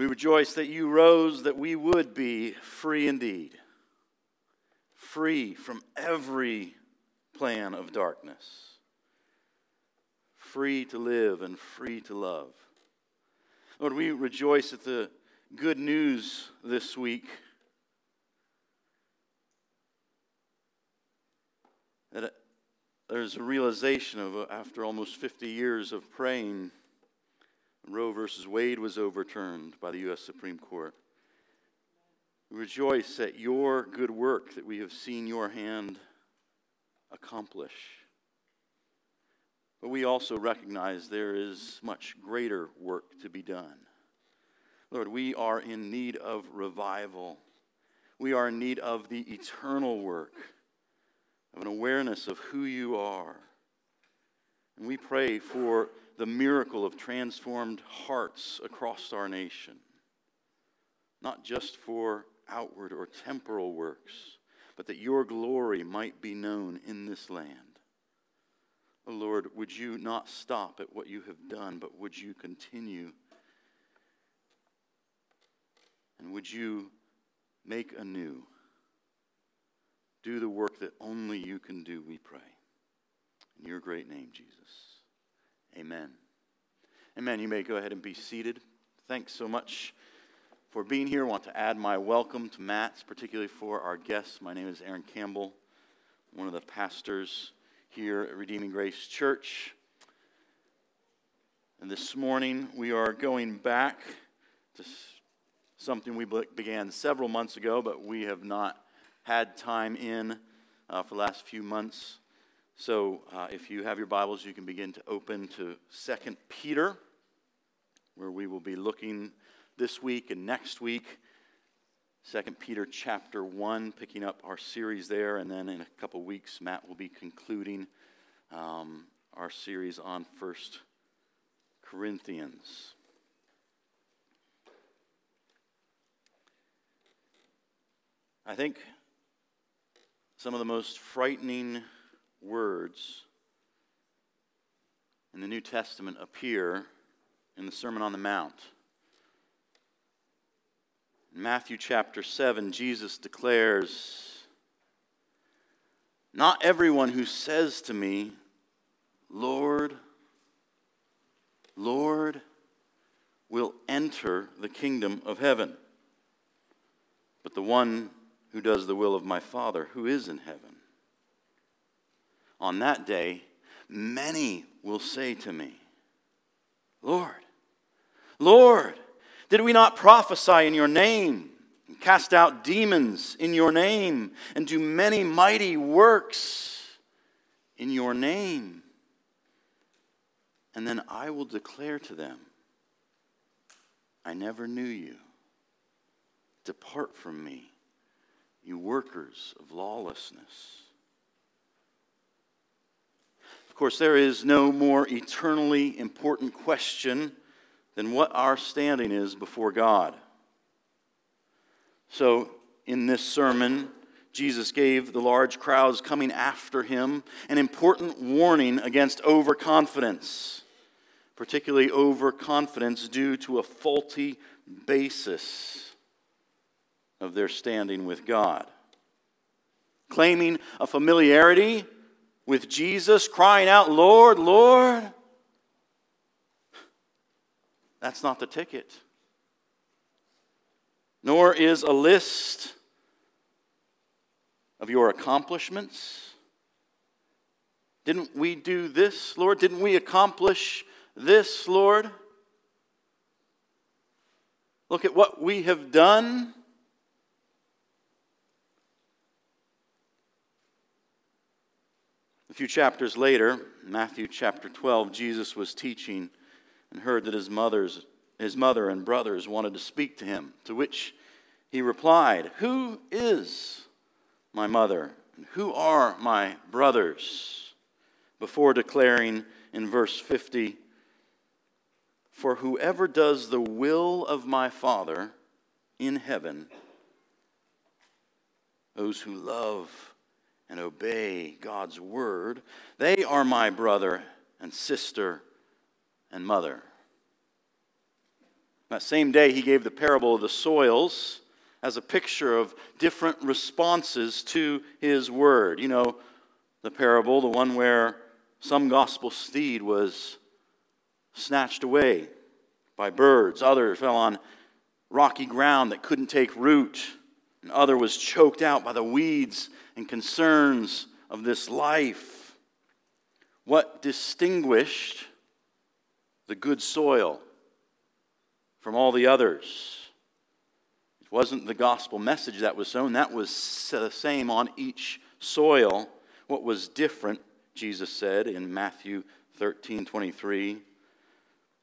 We rejoice that you rose that we would be free indeed, free from every plan of darkness, free to live and free to love. Lord, we rejoice at the good news this week that there's a realization of, after almost 50 years of praying, Roe versus Wade was overturned by the U.S. Supreme Court. We rejoice at your good work that we have seen your hand accomplish. But we also recognize there is much greater work to be done. Lord, we are in need of revival. We are in need of the eternal work, of an awareness of who you are. And we pray for the miracle of transformed hearts across our nation, not just for outward or temporal works, but that your glory might be known in this land. Oh Lord, would you not stop at what you have done, but would you continue? And would you make anew? Do the work that only you can do, we pray. In your great name, Jesus. Amen. Amen. You may go ahead and be seated. Thanks so much for being here. I want to add my welcome to Matt's, particularly for our guests. My name is Aaron Campbell, one of the pastors here at Redeeming Grace Church. And this morning we are going back to something we began several months ago, but we have not had time in uh, for the last few months. So uh, if you have your Bibles, you can begin to open to 2 Peter, where we will be looking this week and next week. 2 Peter chapter 1, picking up our series there, and then in a couple weeks, Matt will be concluding um, our series on 1 Corinthians. I think some of the most frightening words in the New Testament appear in the Sermon on the Mount. In Matthew chapter 7, Jesus declares, Not everyone who says to me, Lord, Lord, will enter the kingdom of heaven, but the one who does the will of my Father who is in heaven. On that day, many will say to me, Lord, Lord, did we not prophesy in your name, and cast out demons in your name, and do many mighty works in your name? And then I will declare to them, I never knew you. Depart from me, you workers of lawlessness. Course, there is no more eternally important question than what our standing is before God. So, in this sermon, Jesus gave the large crowds coming after him an important warning against overconfidence, particularly overconfidence due to a faulty basis of their standing with God. Claiming a familiarity with Jesus, crying out, Lord, Lord, that's not the ticket. Nor is a list of your accomplishments. Didn't we do this, Lord? Didn't we accomplish this, Lord? Look at what we have done. Few chapters later, Matthew chapter 12, Jesus was teaching and heard that his, mother's, his mother and brothers wanted to speak to him, to which he replied, Who is my mother? And who are my brothers? Before declaring in verse 50, For whoever does the will of my Father in heaven, those who love and obey God's word, they are my brother and sister and mother. That same day, he gave the parable of the soils as a picture of different responses to his word. You know, the parable, the one where some gospel seed was snatched away by birds, others fell on rocky ground that couldn't take root, and other was choked out by the weeds and concerns of this life. What distinguished the good soil from all the others? It wasn't the gospel message that was sown, that was the same on each soil. What was different, Jesus said in Matthew 13 23,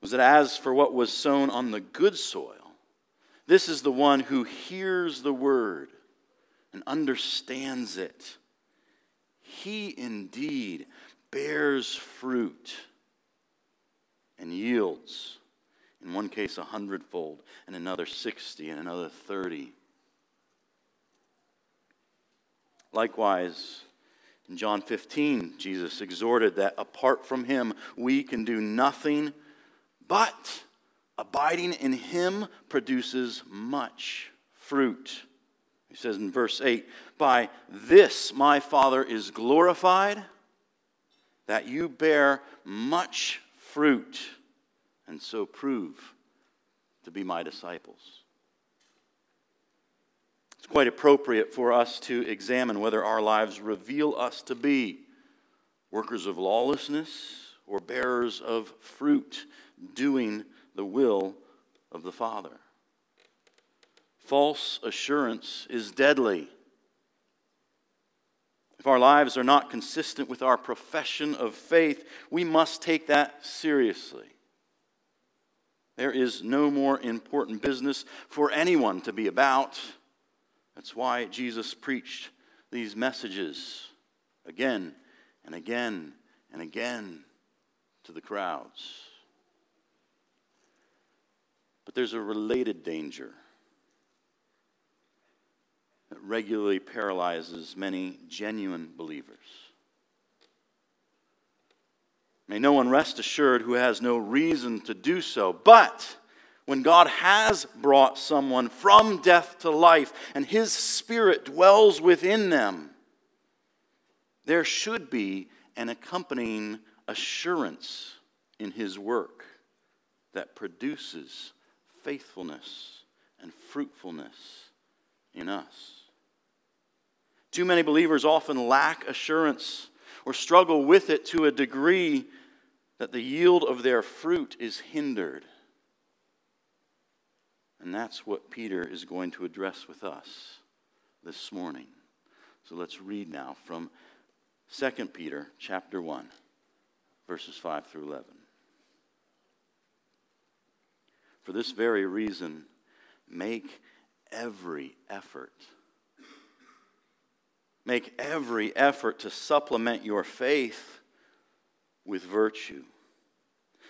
was that as for what was sown on the good soil, this is the one who hears the word and understands it. He indeed bears fruit and yields, in one case a hundredfold, and another sixty, and another thirty. Likewise, in John 15, Jesus exhorted that apart from him, we can do nothing, but abiding in him produces much fruit. He says in verse 8, By this my Father is glorified, that you bear much fruit, and so prove to be my disciples. It's quite appropriate for us to examine whether our lives reveal us to be workers of lawlessness or bearers of fruit, doing the will of the Father. False assurance is deadly. If our lives are not consistent with our profession of faith, we must take that seriously. There is no more important business for anyone to be about. That's why Jesus preached these messages again and again and again to the crowds. But there's a related danger that regularly paralyzes many genuine believers. May no one rest assured who has no reason to do so, but when God has brought someone from death to life and his spirit dwells within them, there should be an accompanying assurance in his work that produces faithfulness and fruitfulness in us. Too many believers often lack assurance or struggle with it to a degree that the yield of their fruit is hindered. And that's what Peter is going to address with us this morning. So let's read now from 2 Peter chapter 1 verses 5 through 11. For this very reason, make every effort. Make every effort to supplement your faith with virtue,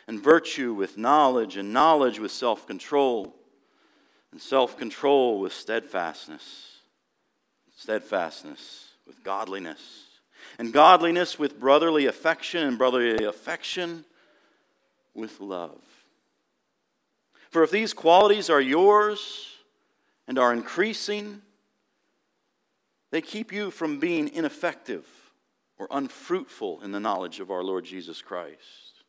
and virtue with knowledge, and knowledge with self control, and self control with steadfastness, steadfastness with godliness, and godliness with brotherly affection, and brotherly affection with love. For if these qualities are yours and are increasing, they keep you from being ineffective or unfruitful in the knowledge of our Lord Jesus Christ.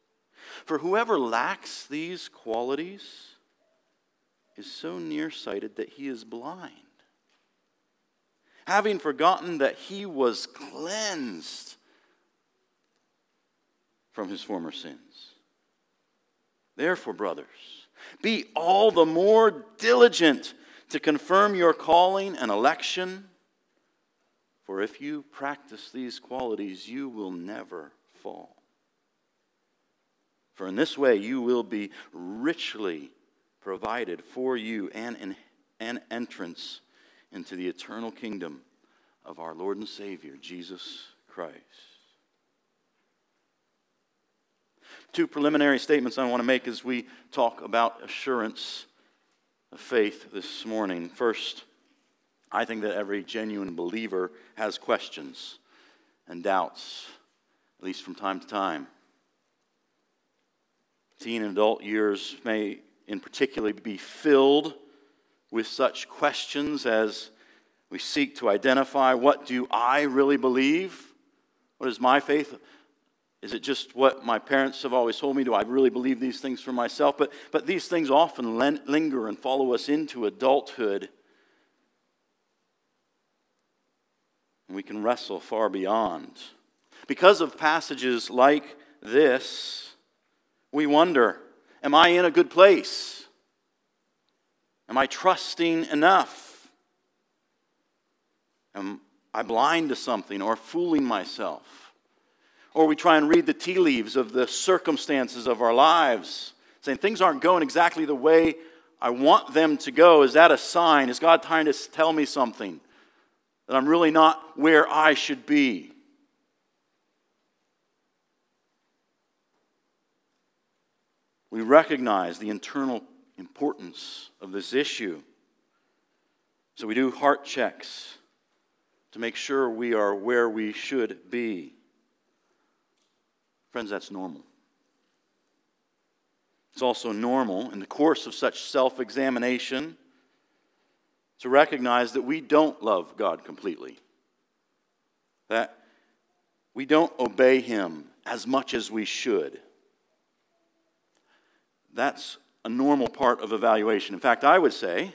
For whoever lacks these qualities is so nearsighted that he is blind, having forgotten that he was cleansed from his former sins. Therefore, brothers, be all the more diligent to confirm your calling and election. For if you practice these qualities, you will never fall. For in this way you will be richly provided for you and an entrance into the eternal kingdom of our Lord and Savior, Jesus Christ. Two preliminary statements I want to make as we talk about assurance of faith this morning. First, I think that every genuine believer has questions and doubts, at least from time to time. Teen and adult years may in particular be filled with such questions as we seek to identify what do I really believe? What is my faith? Is it just what my parents have always told me? Do I really believe these things for myself? But, but these things often linger and follow us into adulthood. And we can wrestle far beyond. Because of passages like this, we wonder Am I in a good place? Am I trusting enough? Am I blind to something or fooling myself? Or we try and read the tea leaves of the circumstances of our lives, saying things aren't going exactly the way I want them to go. Is that a sign? Is God trying to tell me something? That I'm really not where I should be? We recognize the internal importance of this issue. So we do heart checks to make sure we are where we should be. Friends, that's normal. It's also normal in the course of such self examination to recognize that we don't love God completely, that we don't obey Him as much as we should. That's a normal part of evaluation. In fact, I would say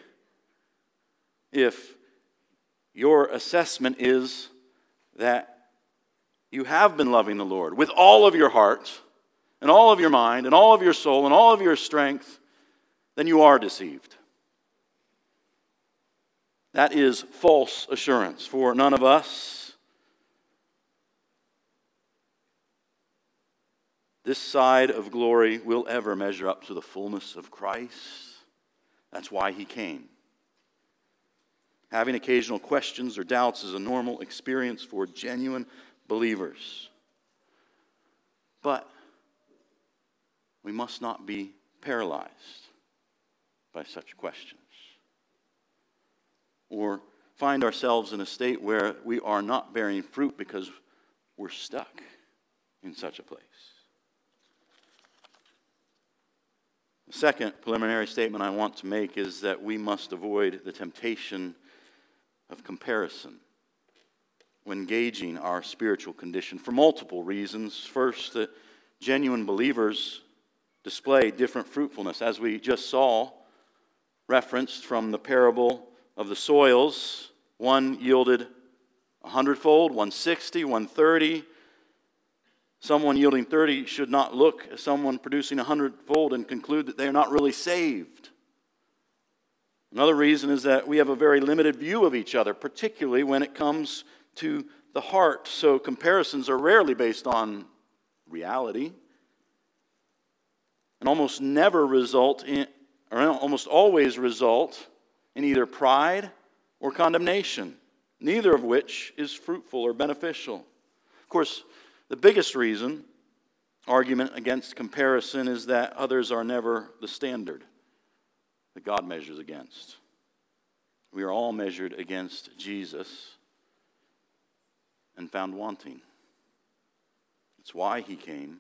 if your assessment is that you have been loving the Lord with all of your heart and all of your mind and all of your soul and all of your strength, then you are deceived. That is false assurance, for none of us, this side of glory, will ever measure up to the fullness of Christ. That's why he came. Having occasional questions or doubts is a normal experience for genuine believers. But we must not be paralyzed by such questions or find ourselves in a state where we are not bearing fruit because we're stuck in such a place. The second preliminary statement I want to make is that we must avoid the temptation of comparison when gauging our spiritual condition for multiple reasons. First, that genuine believers display different fruitfulness, as we just saw referenced from the parable of the soils. One yielded a hundredfold, 160, 130. Someone yielding 30 should not look at someone producing a hundredfold and conclude that they are not really saved. Another reason is that we have a very limited view of each other, particularly when it comes to the heart. So comparisons are rarely based on reality and almost never result in, or almost always result in either pride or condemnation, neither of which is fruitful or beneficial. Of course, the biggest reason, argument against comparison, is that others are never the standard that God measures against. We are all measured against Jesus and found wanting. It's why he came.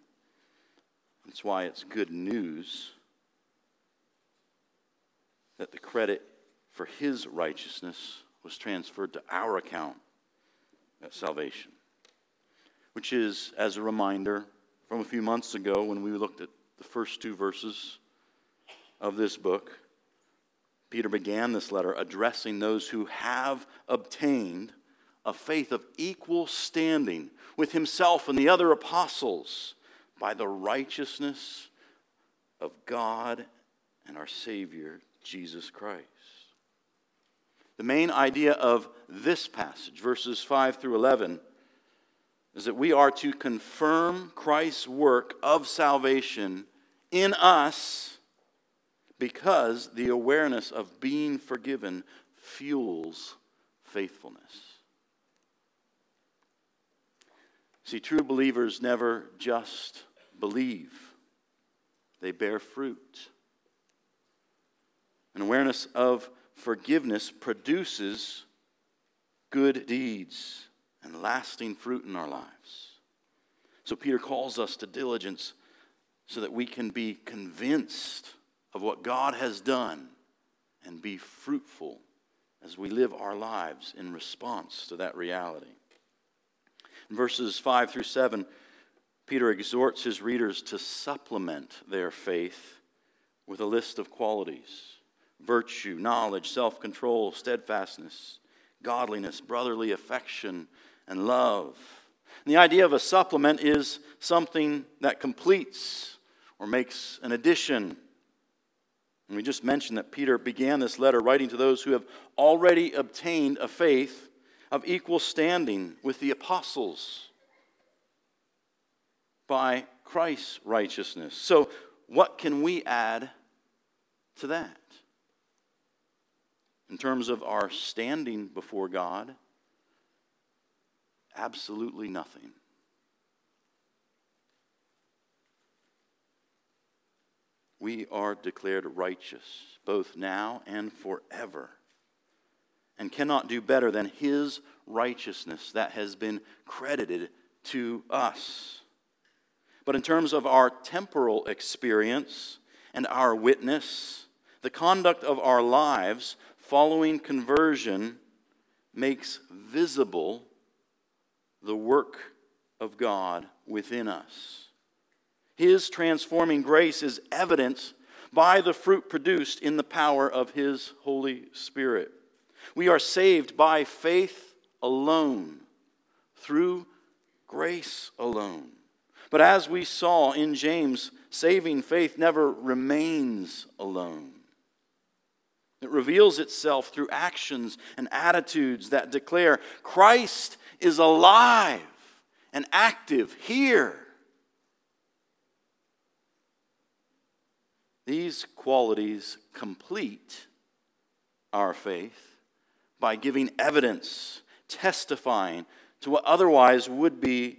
It's why it's good news that the credit for his righteousness was transferred to our account at salvation. Which is, as a reminder, from a few months ago when we looked at the first two verses of this book Peter began this letter addressing those who have obtained a faith of equal standing with himself and the other apostles by the righteousness of God and our Savior, Jesus Christ. The main idea of this passage, verses 5 through 11, is that we are to confirm Christ's work of salvation in us because the awareness of being forgiven fuels faithfulness. See, true believers never just believe, they bear fruit. An awareness of forgiveness produces good deeds and lasting fruit in our lives. So Peter calls us to diligence so that we can be convinced of what God has done and be fruitful as we live our lives in response to that reality. In verses 5 through 7, Peter exhorts his readers to supplement their faith with a list of qualities virtue, knowledge, self control, steadfastness, godliness, brotherly affection, and love. And the idea of a supplement is something that completes or makes an addition. And we just mentioned that Peter began this letter writing to those who have already obtained a faith of equal standing with the apostles by Christ's righteousness. So, what can we add to that? In terms of our standing before God, absolutely nothing. We are declared righteous, both now and forever, and cannot do better than His righteousness that has been credited to us. But in terms of our temporal experience and our witness, the conduct of our lives following conversion makes visible the work of God within us. His transforming grace is evidenced by the fruit produced in the power of His Holy Spirit. We are saved by faith alone, through grace alone. But as we saw in James, saving faith never remains alone. It reveals itself through actions and attitudes that declare Christ is alive and active here. These qualities complete our faith by giving evidence, testifying to what otherwise would be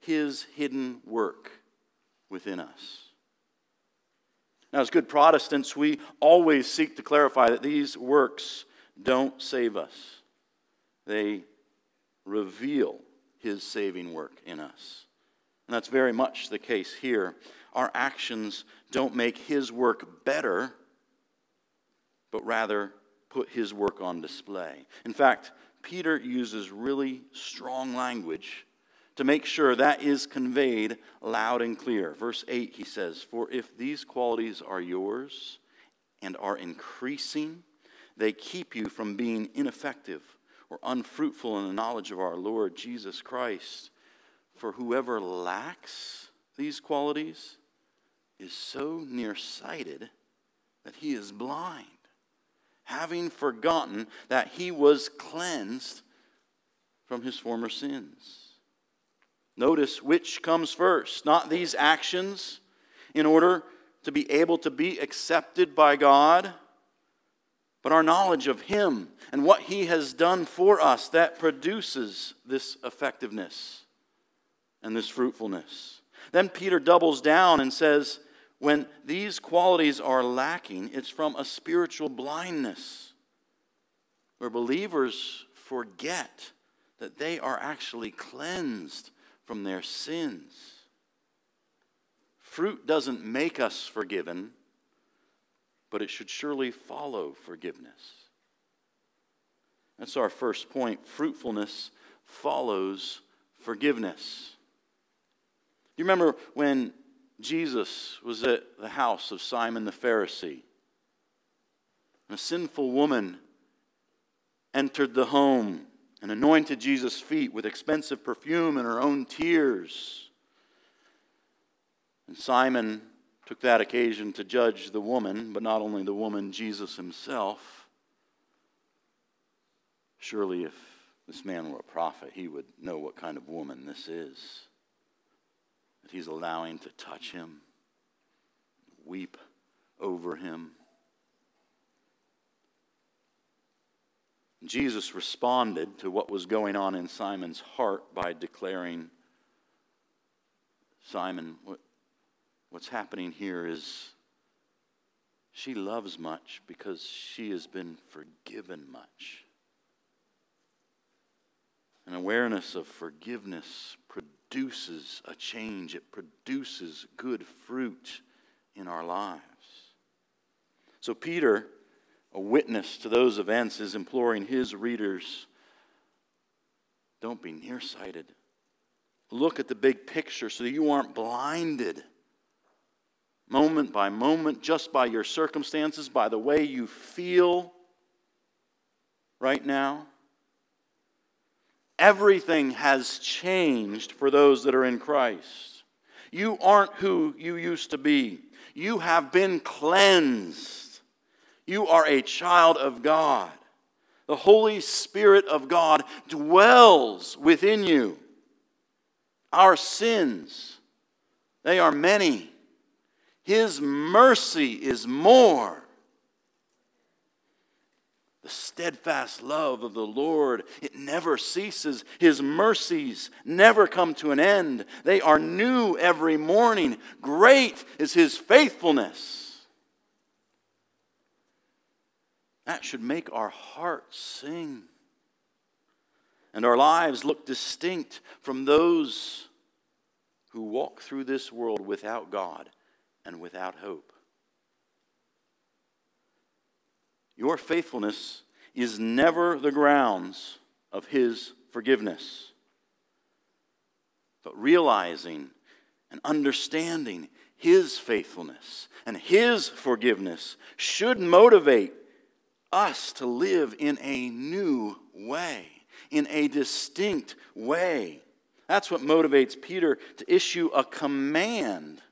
his hidden work within us. Now, as good Protestants, we always seek to clarify that these works don't save us, they reveal his saving work in us. And that's very much the case here. Our actions don't make his work better, but rather put his work on display. In fact, Peter uses really strong language to make sure that is conveyed loud and clear. Verse 8, he says, For if these qualities are yours and are increasing, they keep you from being ineffective or unfruitful in the knowledge of our Lord Jesus Christ. For whoever lacks these qualities is so nearsighted that he is blind, having forgotten that he was cleansed from his former sins. Notice which comes first, not these actions in order to be able to be accepted by God, but our knowledge of Him and what He has done for us that produces this effectiveness and this fruitfulness. Then Peter doubles down and says, when these qualities are lacking, it's from a spiritual blindness where believers forget that they are actually cleansed from their sins. Fruit doesn't make us forgiven, but it should surely follow forgiveness. That's our first point. Fruitfulness follows forgiveness. You remember when Jesus was at the house of Simon the Pharisee? And a sinful woman entered the home and anointed Jesus' feet with expensive perfume and her own tears. And Simon took that occasion to judge the woman, but not only the woman, Jesus himself. Surely, if this man were a prophet, he would know what kind of woman this is that he's allowing to touch him, weep over him. Jesus responded to what was going on in Simon's heart by declaring, Simon, what, what's happening here is she loves much because she has been forgiven much. An awareness of forgiveness produces a change, it produces good fruit in our lives. So, Peter, a witness to those events, is imploring his readers don't be nearsighted. Look at the big picture so that you aren't blinded moment by moment, just by your circumstances, by the way you feel right now. Everything has changed for those that are in Christ. You aren't who you used to be. You have been cleansed. You are a child of God. The Holy Spirit of God dwells within you. Our sins, they are many. His mercy is more. The steadfast love of the Lord, it never ceases. His mercies never come to an end. They are new every morning. Great is His faithfulness. That should make our hearts sing and our lives look distinct from those who walk through this world without God and without hope. Your faithfulness is never the grounds of His forgiveness. But realizing and understanding His faithfulness and His forgiveness should motivate us to live in a new way, in a distinct way. That's what motivates Peter to issue a command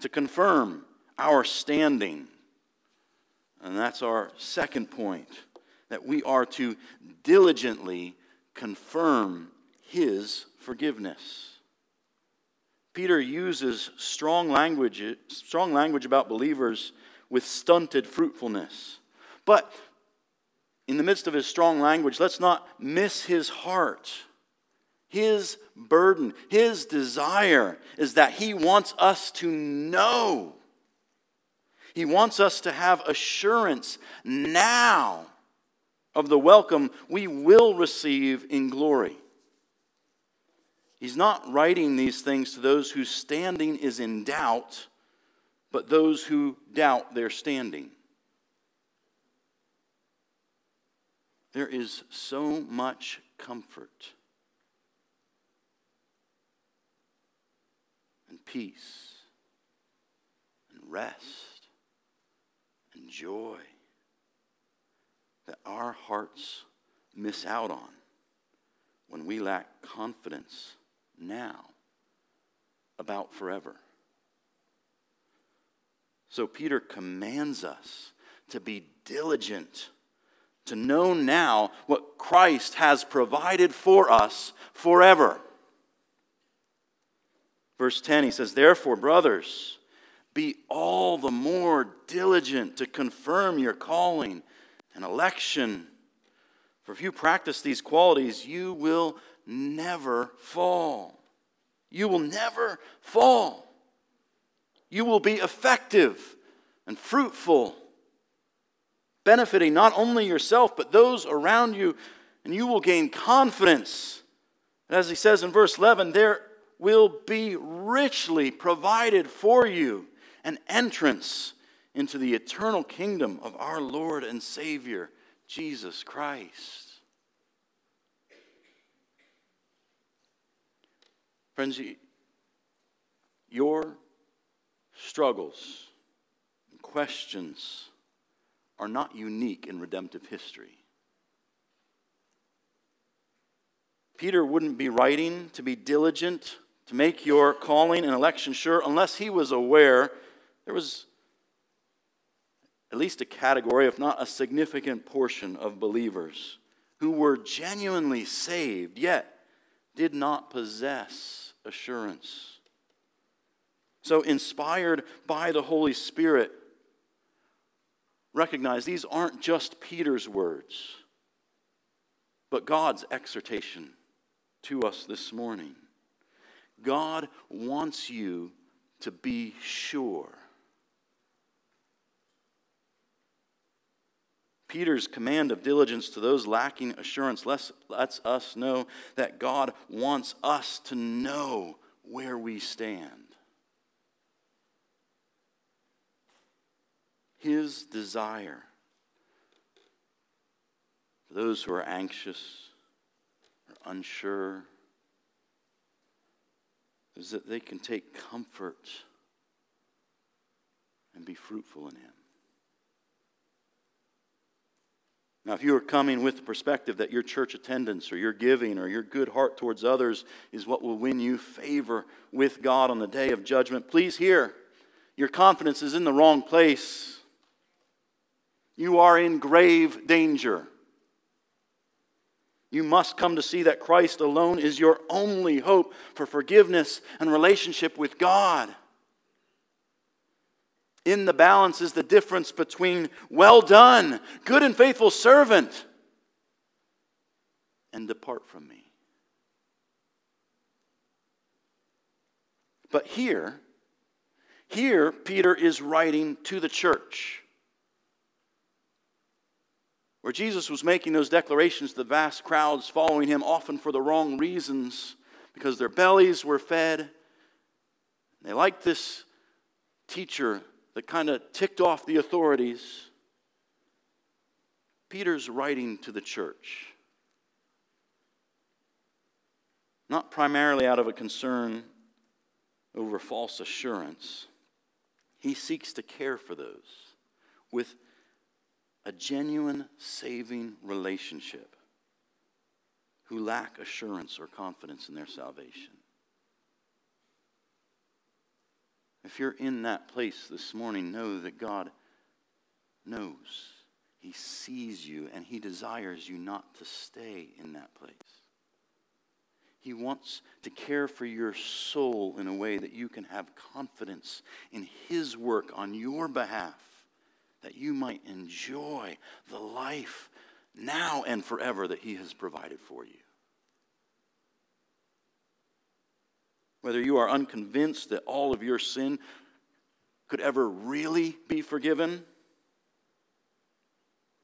to confirm our standing. And that's our second point that we are to diligently confirm his forgiveness. Peter uses strong language, strong language about believers with stunted fruitfulness. But in the midst of his strong language, let's not miss his heart. His burden, his desire is that he wants us to know. He wants us to have assurance now of the welcome we will receive in glory. He's not writing these things to those whose standing is in doubt, but those who doubt their standing. There is so much comfort and peace and rest and joy that our hearts miss out on when we lack confidence now about forever. So Peter commands us to be diligent to know now what Christ has provided for us forever. Verse 10, he says, Therefore, brothers, be all the more diligent to confirm your calling and election. For if you practice these qualities, you will never fall. You will never fall. You will be effective and fruitful benefiting not only yourself, but those around you, and you will gain confidence. And as he says in verse 11, there will be richly provided for you an entrance into the eternal kingdom of our Lord and Savior, Jesus Christ. Friends, your struggles, questions, are not unique in redemptive history. Peter wouldn't be writing to be diligent, to make your calling and election sure, unless he was aware there was at least a category, if not a significant portion of believers who were genuinely saved, yet did not possess assurance. So, inspired by the Holy Spirit, recognize these aren't just Peter's words, but God's exhortation to us this morning. God wants you to be sure. Peter's command of diligence to those lacking assurance lets, us know that God wants us to know where we stand. his desire for those who are anxious or unsure is that they can take comfort and be fruitful in him. Now, if you are coming with the perspective that your church attendance or your giving or your good heart towards others is what will win you favor with God on the day of judgment, please hear your confidence is in the wrong place. You are in grave danger. You must come to see that Christ alone is your only hope for forgiveness and relationship with God. In the balance is the difference between well done, good and faithful servant, and depart from me. But here, here, Peter is writing to the church. Where Jesus was making those declarations, to the vast crowds following him, often for the wrong reasons, because their bellies were fed. They liked this teacher that kind of ticked off the authorities. Peter's writing to the church, not primarily out of a concern over false assurance. He seeks to care for those with a genuine saving relationship who lack assurance or confidence in their salvation. If you're in that place this morning, know that God knows. He sees you and He desires you not to stay in that place. He wants to care for your soul in a way that you can have confidence in His work on your behalf, that you might enjoy the life now and forever that He has provided for you. Whether you are unconvinced that all of your sin could ever really be forgiven,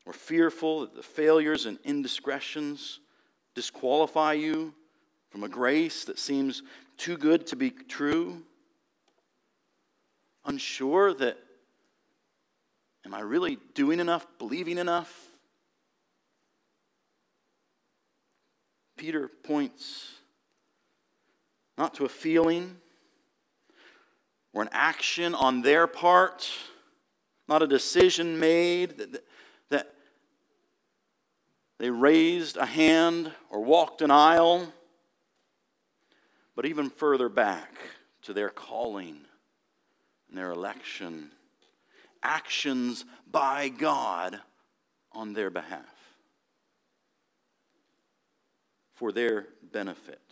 or fearful that the failures and indiscretions disqualify you from a grace that seems too good to be true, unsure that, am I really doing enough, believing enough? Peter points not to a feeling or an action on their part, not a decision made that, that they raised a hand or walked an aisle, but even further back to their calling and their election, actions by God on their behalf for their benefit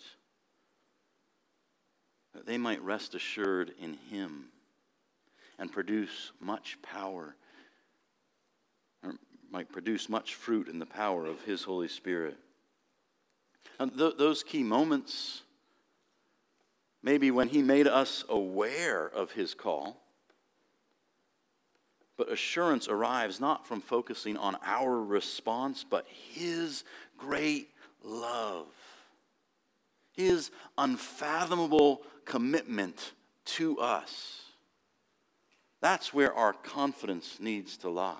that they might rest assured in Him and produce much power, or might produce much fruit in the power of His Holy Spirit. And th- those key moments, maybe when He made us aware of His call, but assurance arrives not from focusing on our response, but His great love, His unfathomable commitment to us. That's where our confidence needs to lie.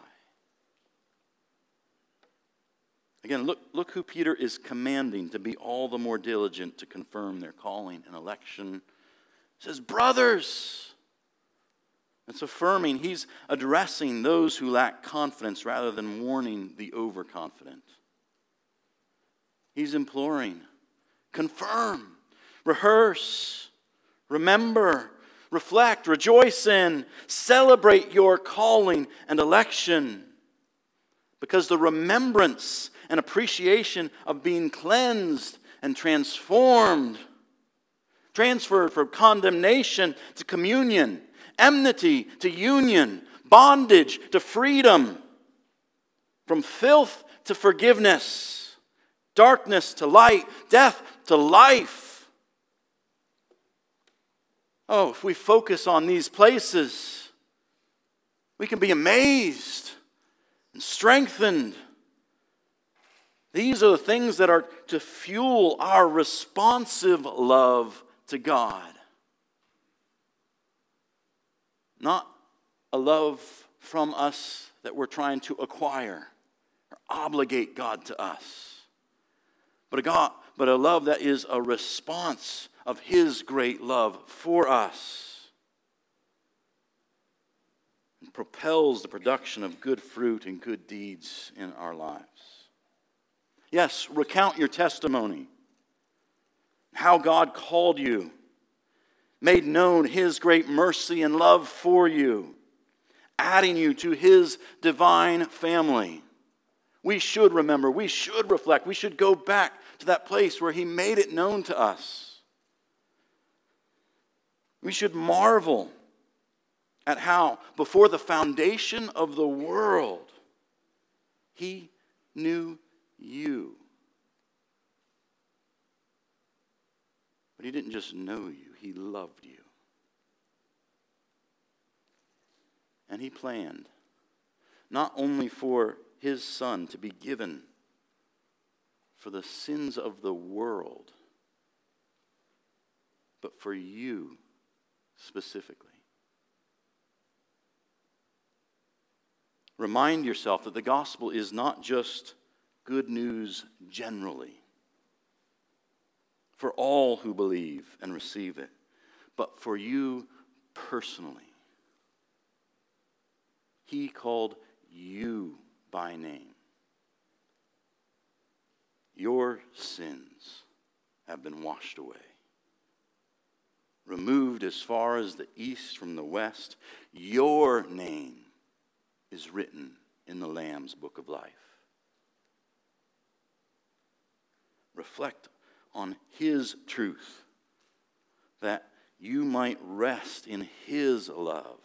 Again, look, look who Peter is commanding to be all the more diligent to confirm their calling and election. He says, Brothers. It's affirming. He's addressing those who lack confidence rather than warning the overconfident. He's imploring, confirm, rehearse, Remember, reflect, rejoice in, celebrate your calling and election. Because the remembrance and appreciation of being cleansed and transformed, transferred from condemnation to communion, enmity to union, bondage to freedom, from filth to forgiveness, darkness to light, death to life Oh, if we focus on these places, we can be amazed and strengthened. These are the things that are to fuel our responsive love to God. Not a love from us that we're trying to acquire or obligate God to us, but a, God, but a love that is a response of His great love for us and propels the production of good fruit and good deeds in our lives. Yes, recount your testimony, how God called you, made known His great mercy and love for you, adding you to His divine family. We should remember, we should reflect, we should go back to that place where He made it known to us. We should marvel at how, before the foundation of the world, He knew you. But He didn't just know you, He loved you. And He planned not only for His Son to be given for the sins of the world, but for you specifically. Remind yourself that the gospel is not just good news generally for all who believe and receive it, but for you personally. He called you by name. Your sins have been washed away. Removed as far as the east from the west, your name is written in the Lamb's book of life. Reflect on His truth that you might rest in His love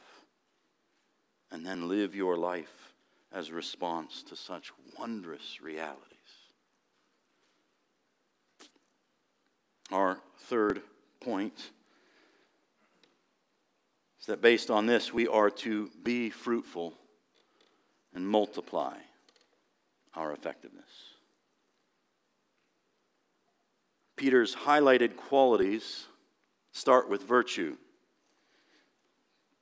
and then live your life as response to such wondrous realities. Our third point is that based on this, we are to be fruitful and multiply our effectiveness. Peter's highlighted qualities start with virtue.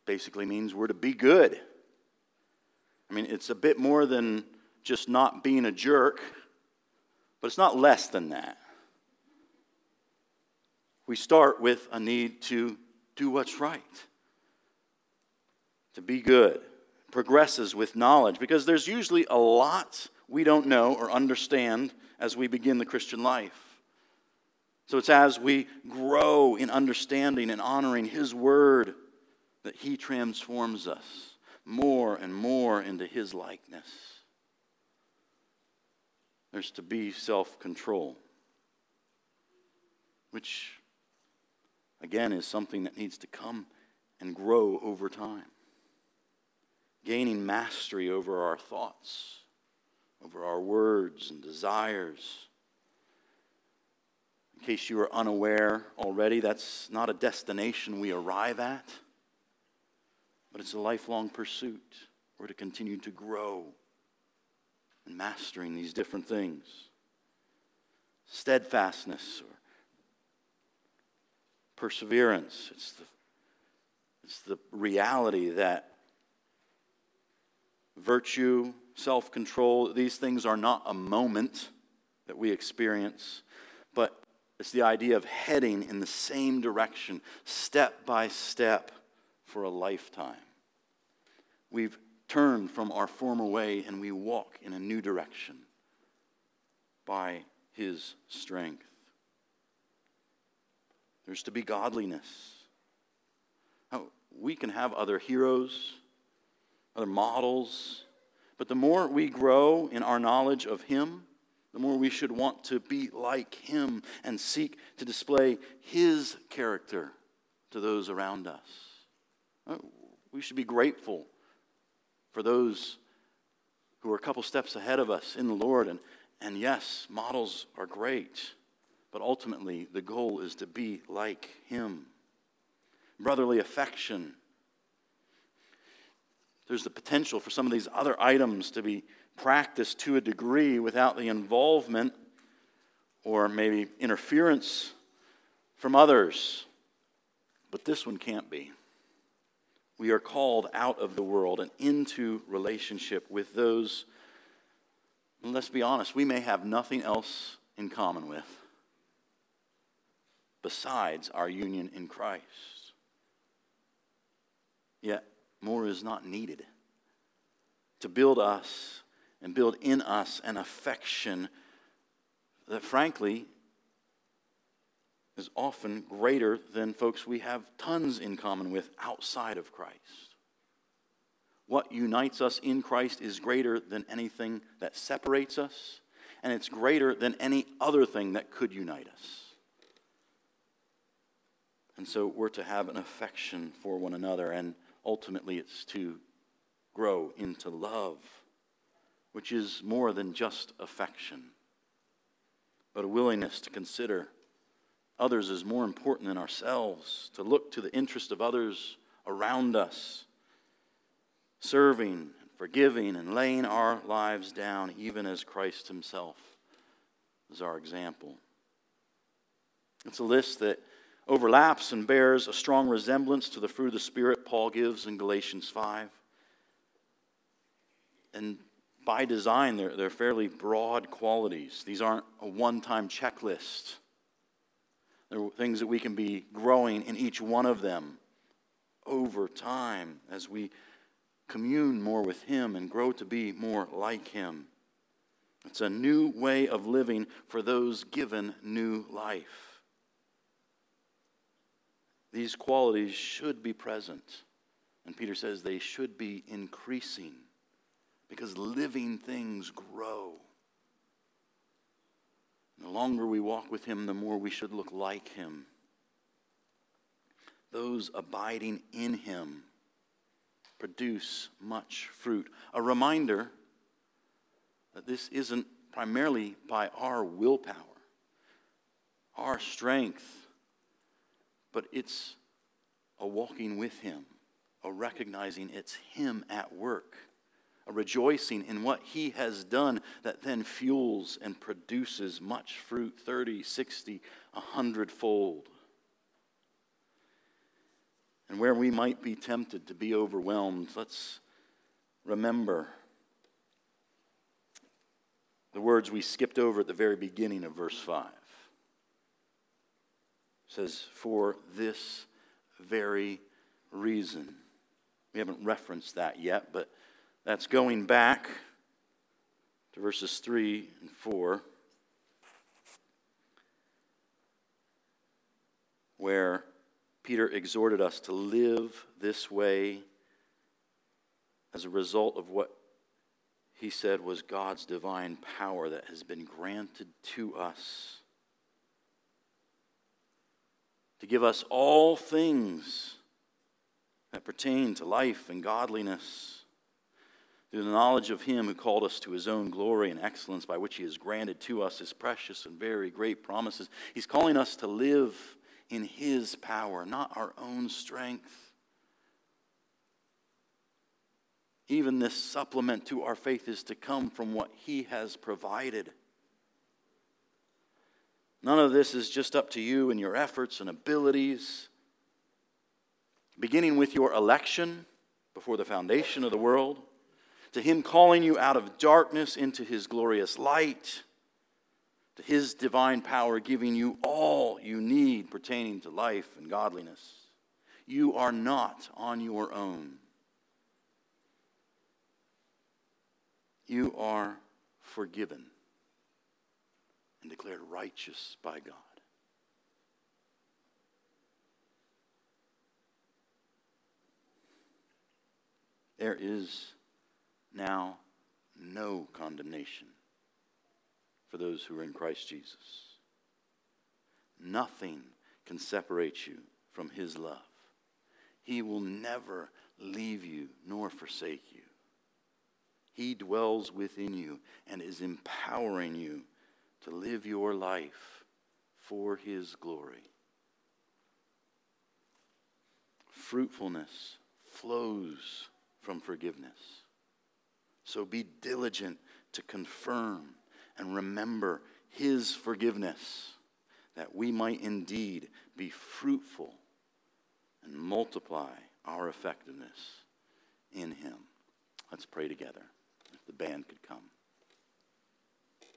Basically means we're to be good. I mean, it's a bit more than just not being a jerk, but it's not less than that we start with a need to do what's right, to be good, progresses with knowledge, because there's usually a lot we don't know or understand as we begin the Christian life. So it's as we grow in understanding and honoring His Word that He transforms us more and more into His likeness. There's to be self control, which again, is something that needs to come and grow over time. Gaining mastery over our thoughts, over our words and desires. In case you are unaware already, that's not a destination we arrive at, but it's a lifelong pursuit. We're to continue to grow in mastering these different things. Steadfastness perseverance. It's the, it's the reality that virtue, self control, these things are not a moment that we experience, but it's the idea of heading in the same direction, step by step, for a lifetime. We've turned from our former way and we walk in a new direction by His strength. There's to be godliness. We can have other heroes, other models, but the more we grow in our knowledge of Him, the more we should want to be like Him and seek to display His character to those around us. We should be grateful for those who are a couple steps ahead of us in the Lord. And, and yes, models are great. But ultimately, the goal is to be like Him. Brotherly affection. There's the potential for some of these other items to be practiced to a degree without the involvement or maybe interference from others. But this one can't be. We are called out of the world and into relationship with those, let's be honest, we may have nothing else in common with besides our union in Christ. Yet, more is not needed to build us and build in us an affection that, frankly, is often greater than folks we have tons in common with outside of Christ. What unites us in Christ is greater than anything that separates us, and it's greater than any other thing that could unite us. And so we're to have an affection for one another, and ultimately it's to grow into love, which is more than just affection, but a willingness to consider others as more important than ourselves, to look to the interest of others around us, serving, forgiving, and laying our lives down, even as Christ Himself is our example. It's a list that overlaps and bears a strong resemblance to the fruit of the Spirit Paul gives in Galatians 5. And by design, they're, they're fairly broad qualities. These aren't a one time checklist. They're things that we can be growing in each one of them over time as we commune more with Him and grow to be more like Him. It's a new way of living for those given new life. These qualities should be present. And Peter says they should be increasing because living things grow. The longer we walk with Him, the more we should look like Him. Those abiding in Him produce much fruit. A reminder that this isn't primarily by our willpower, our strength but it's a walking with Him, a recognizing it's Him at work, a rejoicing in what He has done that then fuels and produces much fruit 30, 60, 100 fold. And where we might be tempted to be overwhelmed, let's remember the words we skipped over at the very beginning of verse 5 says, for this very reason. We haven't referenced that yet, but that's going back to verses 3 and 4, where Peter exhorted us to live this way as a result of what he said was God's divine power that has been granted to us to give us all things that pertain to life and godliness through the knowledge of Him who called us to His own glory and excellence, by which He has granted to us His precious and very great promises. He's calling us to live in His power, not our own strength. Even this supplement to our faith is to come from what He has provided. None of this is just up to you and your efforts and abilities. Beginning with your election before the foundation of the world, to Him calling you out of darkness into His glorious light, to His divine power giving you all you need pertaining to life and godliness. You are not on your own. You are forgiven and declared righteous by God. There is now no condemnation for those who are in Christ Jesus. Nothing can separate you from his love. He will never leave you nor forsake you. He dwells within you and is empowering you to live your life for His glory. Fruitfulness flows from forgiveness. So be diligent to confirm and remember His forgiveness, that we might indeed be fruitful and multiply our effectiveness in Him. Let's pray together. If the band could come.